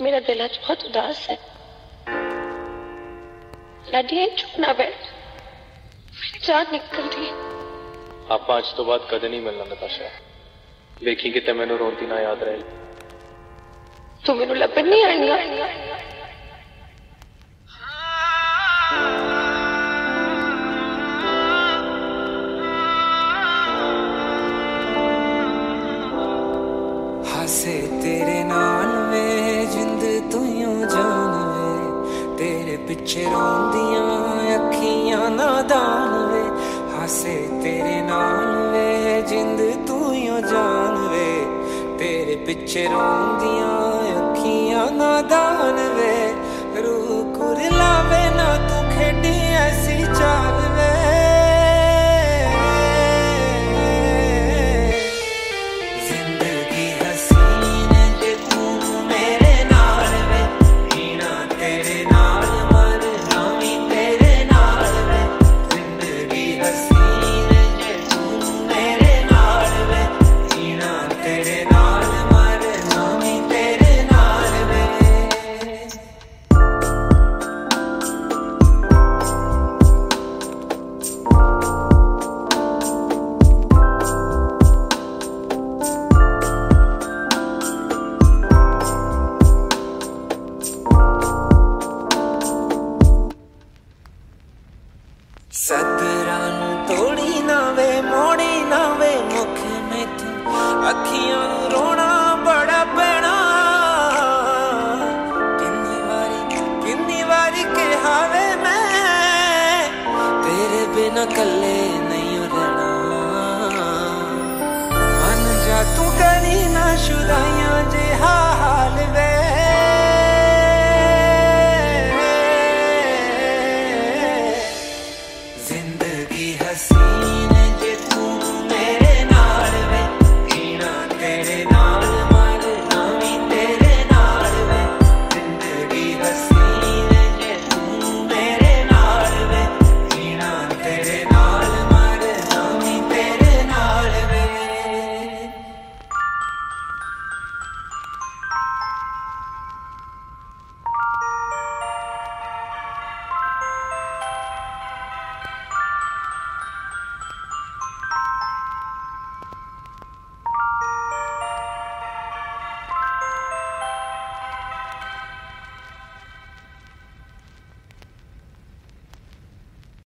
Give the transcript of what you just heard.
मेरा दिल आज बहुत उदास है। लाडिया चुप ना बैठ। मेरी जान निकल रही आप आज तो बात कदे नहीं मिलना नताशा। देखी कि ते रोती ना याद रहे। तू मेनू लभन नहीं आनी ਵਿੱਚ ਰੋਂਦੀਆਂ ਅੱਖੀਆਂ ਨਾ ਦਾਨਵੇ, ਹਾਸੇ ਤੇਰੇ ਨਾਲ ਵੇ, ਜਿੰਦ ਤੂੰ ਹੀ ਜਾਣਵੇ ਤੇਰੇ ਪਿੱਛੇ ਰੋਂਦੀਆਂ ਅੱਖੀਆਂ ਨਾ ਦਾਨਵੇ, ਰੂਹ ਕੁਰਲਾਵੇ ਨਾ ਤੂੰ ਖੇਡੀ ਐਸੀ ਸਤਰਾਂ ਨੂੰ ਤੋੜੀ ਨਾ ਵੇ, ਮੋੜੀ ਨਾ ਵੇ, ਮੁਖ ਮੈਥੋਂ ਅੱਖੀਆਂ ਨੂੰ ਰੋਣਾ ਬੜਾ ਪੈਣਾ। ਕਿੰਨੀ ਵਾਰੀ ਕਿੰਨੀ ਵਾਰੀ ਕਿਹਾ ਵੇ ਮੈਂ, ਤੇਰੇ ਬਿਨਾ ਕੱਲੇ see.